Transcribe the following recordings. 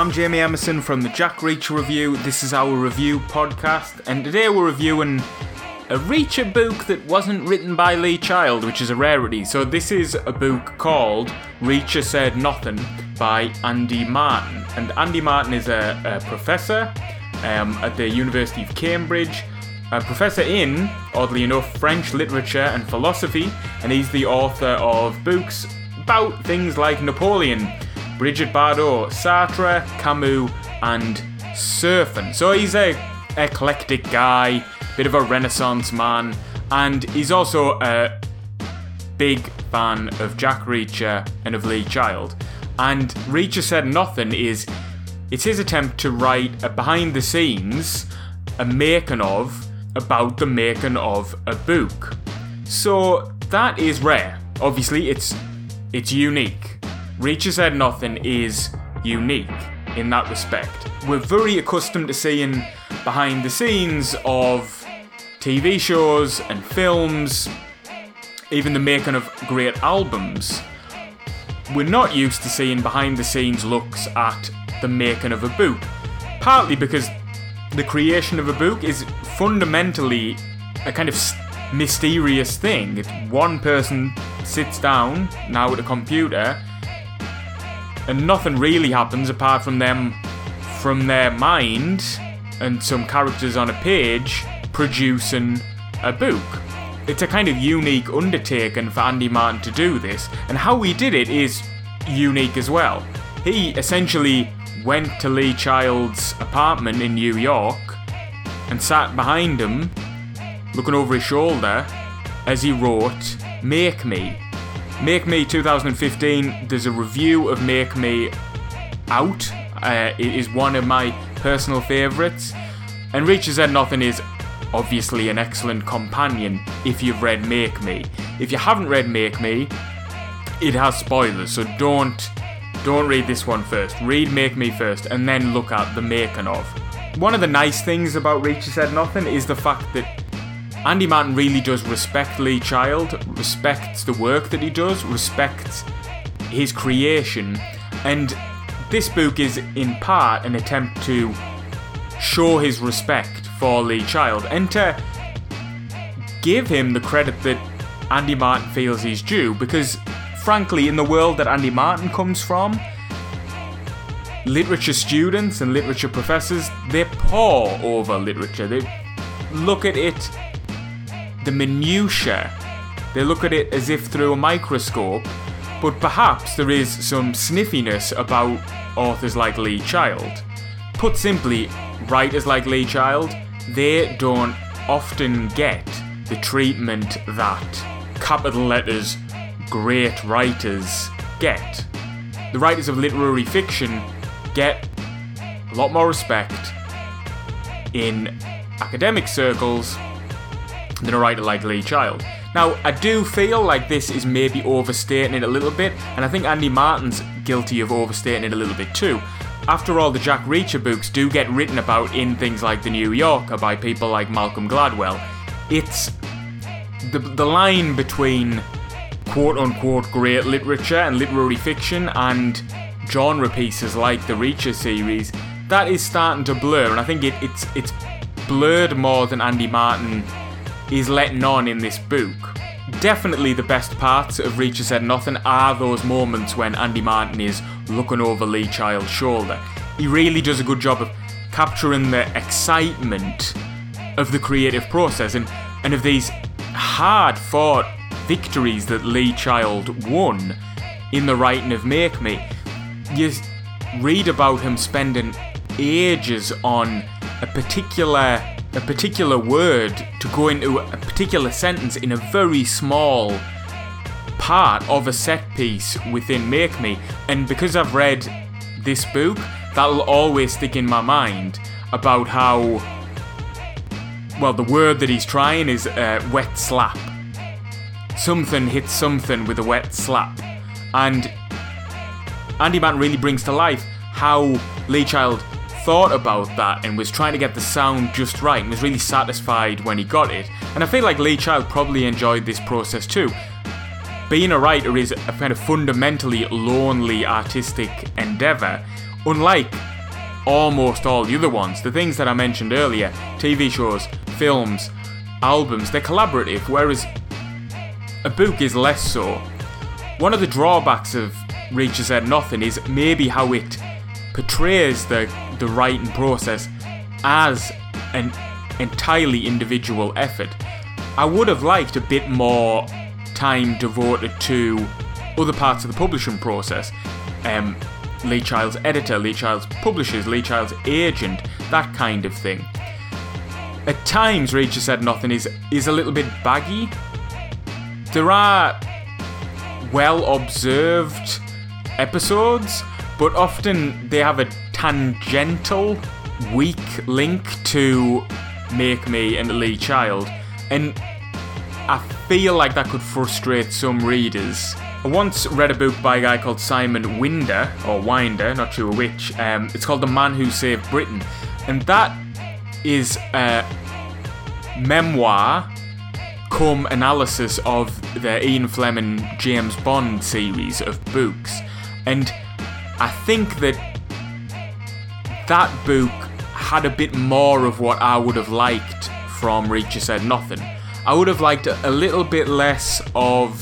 I'm Jamie Emerson from the Jack Reacher Review. This is our review podcast, and today we're reviewing a Reacher book that wasn't written by Lee Child, which is a rarity. So, this is a book called Reacher Said Nothing by Andy Martin. And Andy Martin is a, a professor um, at the University of Cambridge, a professor in, oddly enough, French literature and philosophy, and he's the author of books about things like Napoleon. Brigitte Bardot, Sartre, Camus, and surfing. So he's a eclectic guy, bit of a renaissance man, and he's also a big fan of Jack Reacher and of Lee Child. And Reacher Said Nothing is it's his attempt to write a behind the scenes, a making of, about the making of a book. So that is rare. Obviously it's it's unique. Reacher Said Nothing is unique in that respect. We're very accustomed to seeing behind the scenes of TV shows and films, even the making of great albums. We're not used to seeing behind the scenes looks at the making of a book, partly because the creation of a book is fundamentally a kind of mysterious thing. One person sits down now at a computer and nothing really happens apart from them from their mind and some characters on a page producing a book. It's a kind of unique undertaking for Andy Martin to do this, and how he did it is unique as well. He essentially went to Lee Child's apartment in New York and sat behind him, looking over his shoulder, as he wrote Make Me, Make Me 2015, there's a review of Make Me out. Uh, it is one of my personal favourites. And Reacher Said Nothing is obviously an excellent companion if you've read Make Me. If you haven't read Make Me, it has spoilers, so don't don't read this one first. Read Make Me first, and then look at the making of. One of the nice things about Reacher Said Nothing is the fact that Andy Martin really does respect Lee Child, respects the work that he does, respects his creation, and this book is in part an attempt to show his respect for Lee Child and to give him the credit that Andy Martin feels he's due because, frankly, in the world that Andy Martin comes from, literature students and literature professors they pore over literature. They look at it the minutiae. They look at it as if through a microscope, but perhaps there is some sniffiness about authors like Lee Child. Put simply, writers like Lee Child, they don't often get the treatment that capital letters great writers get. The writers of literary fiction get a lot more respect in academic circles than a writer like Lee Child. Now, I do feel like this is maybe overstating it a little bit, and I think Andy Martin's guilty of overstating it a little bit too. After all, the Jack Reacher books do get written about in things like The New Yorker by people like Malcolm Gladwell. It's the, the line between quote unquote great literature and literary fiction and genre pieces like the Reacher series that is starting to blur, and I think it, it's it's blurred more than Andy Martin is letting on in this book. Definitely the best parts of Reacher Said Nothing are those moments when Andy Martin is looking over Lee Child's shoulder. He really does a good job of capturing the excitement of the creative process and, and of these hard fought victories that Lee Child won in the writing of Make Me. You read about him spending ages on a particular a particular word to go into a particular sentence in a very small part of a set piece within Make Me. And because I've read this book, that'll always stick in my mind about how, well, the word that he's trying is uh, wet slap. Something hits something with a wet slap. And Andy Martin really brings to life how Lee Child thought about that and was trying to get the sound just right and was really satisfied when he got it. And I feel like Lee Child probably enjoyed this process too. Being a writer is a kind of fundamentally lonely artistic endeavour, unlike almost all the other ones. The things that I mentioned earlier TV shows, films, albums they're collaborative, whereas a book is less so. One of the drawbacks of Reacher Said Nothing is maybe how it portrays the, the writing process as an entirely individual effort. I would have liked a bit more time devoted to other parts of the publishing process. Um, Lee Child's editor, Lee Child's publishers, Lee Child's agent, that kind of thing. At times, Reacher Said Nothing is, is a little bit baggy. There are well observed episodes, but often they have a tangential, weak link to Make Me and Lee Child, and I feel like that could frustrate some readers. I once read a book by a guy called Simon Winder, or Winder, not sure which. Um, it's called The Man Who Saved Britain, and that is a memoir come analysis of the Ian Fleming James Bond series of books. And I think that that book had a bit more of what I would have liked from Reacher Said Nothing. I would have liked a little bit less of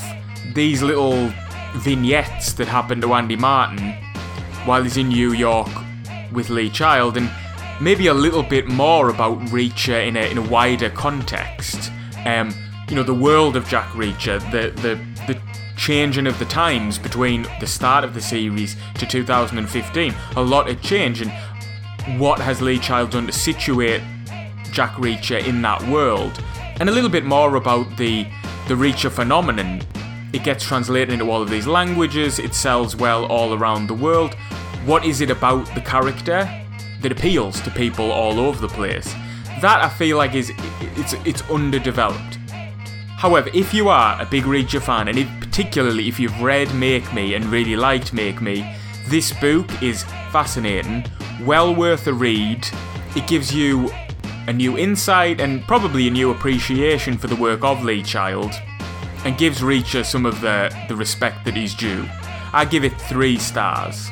these little vignettes that happen to Andy Martin while he's in New York with Lee Child, and maybe a little bit more about Reacher in a, in a wider context. Um, you know, the world of Jack Reacher, the, the, the changing of the times between the start of the series to 2015. A lot had changed, and what has Lee Child done to situate Jack Reacher in that world? And a little bit more about the the Reacher phenomenon. It gets translated into all of these languages, it sells well all around the world. What is it about the character that appeals to people all over the place? That I feel like is it's it's underdeveloped. However, if you are a big Reacher fan, and particularly if you've read Make Me and really liked Make Me, this book is fascinating, well worth a read. It gives you a new insight and probably a new appreciation for the work of Lee Child, and gives Reacher some of the, the respect that he's due. I give it three stars.